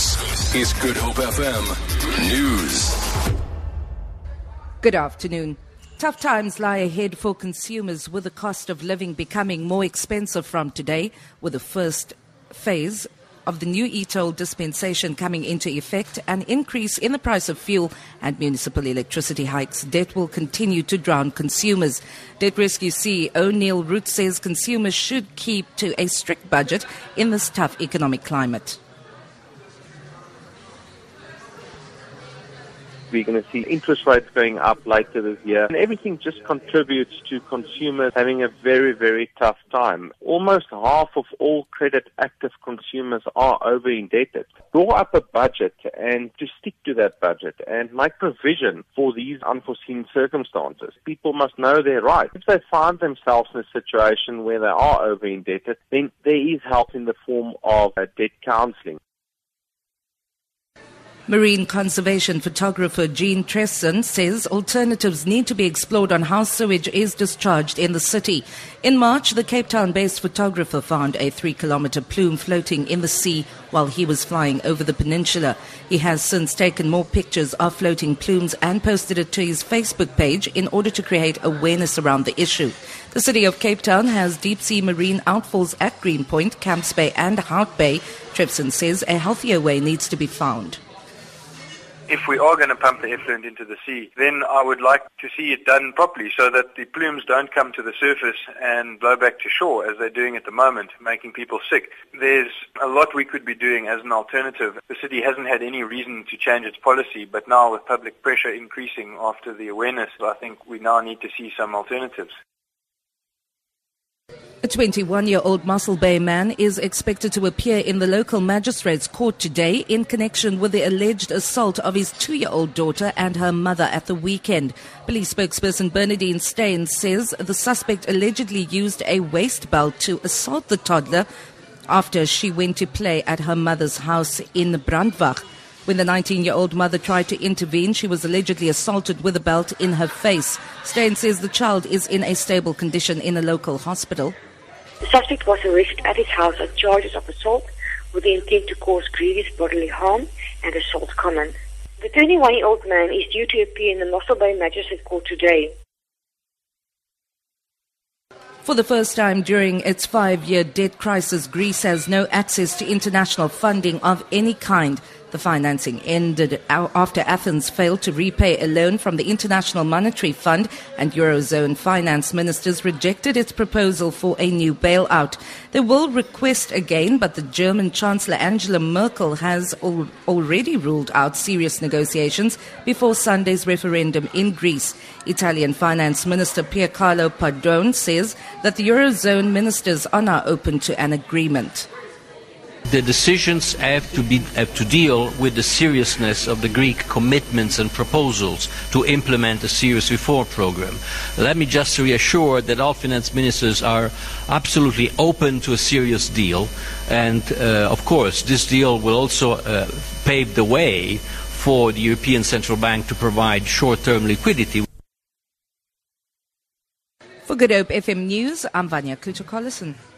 This is Good Hope FM News. Good afternoon. Tough times lie ahead for consumers with the cost of living becoming more expensive from today, with the first phase of the new e-toll dispensation coming into effect, an increase in the price of fuel and municipal electricity hikes. Debt will continue to drown consumers. Debt Rescue CEO Neil Root says consumers should keep to a strict budget in this tough economic climate. We're going to see interest rates going up later this year. And everything just contributes to consumers having a very, very tough time. Almost half of all credit active consumers are over indebted. Draw up a budget and to stick to that budget and make provision for these unforeseen circumstances. People must know their rights. If they find themselves in a situation where they are over indebted, then there is help in the form of uh, debt counseling. Marine conservation photographer Jean Tresfon says alternatives need to be explored on how sewage is discharged in the city. In March, the Cape Town based photographer found a three kilometer plume floating in the sea while he was flying over the peninsula. He has since taken more pictures of floating plumes and posted it to his Facebook page in order to create awareness around the issue. The city of Cape Town has deep sea marine outfalls at Greenpoint, Camps Bay, and Hout Bay. Tresfon says a healthier way needs to be found if we are going to pump the effluent into the sea, then I would like to see it done properly so that the plumes don't come to the surface and blow back to shore as they're doing at the moment, making people sick. There's a lot we could be doing as an alternative. The city hasn't had any reason to change its policy, but now with public pressure increasing after the awareness, I think we now need to see some alternatives. A 21 year old Mossel Bay man is expected to appear in the local magistrate's court today in connection with the alleged assault of his two year old daughter and her mother at the weekend. Police spokesperson Bernadine Steyn says the suspect allegedly used a waist belt to assault the toddler after she went to play at her mother's house in Brandwag. When the 19 year old mother tried to intervene, she was allegedly assaulted with a belt in her face. Steyn says the child is in a stable condition in a local hospital. The suspect was arrested at his house on charges of assault with the intent to cause grievous bodily harm and assault common. The 21-year-old man is due to appear in the Mossel Bay Magistrate Court today. For the first time during its five year debt crisis, Greece has no access to international funding of any kind. The financing ended after Athens failed to repay a loan from the International Monetary Fund and Eurozone finance ministers rejected its proposal for a new bailout. They will request again, but the German Chancellor Angela Merkel has al- already ruled out serious negotiations before Sunday's referendum in Greece. Italian Finance Minister Piercarlo Padoan says that the Eurozone ministers are now open to an agreement the decisions have to, be, have to deal with the seriousness of the Greek commitments and proposals to implement a serious reform program. Let me just reassure that all finance ministers are absolutely open to a serious deal, and uh, of course, this deal will also uh, pave the way for the European Central Bank to provide short-term liquidity. For Good Hope FM News, I'm Vanya Kluter-Collison.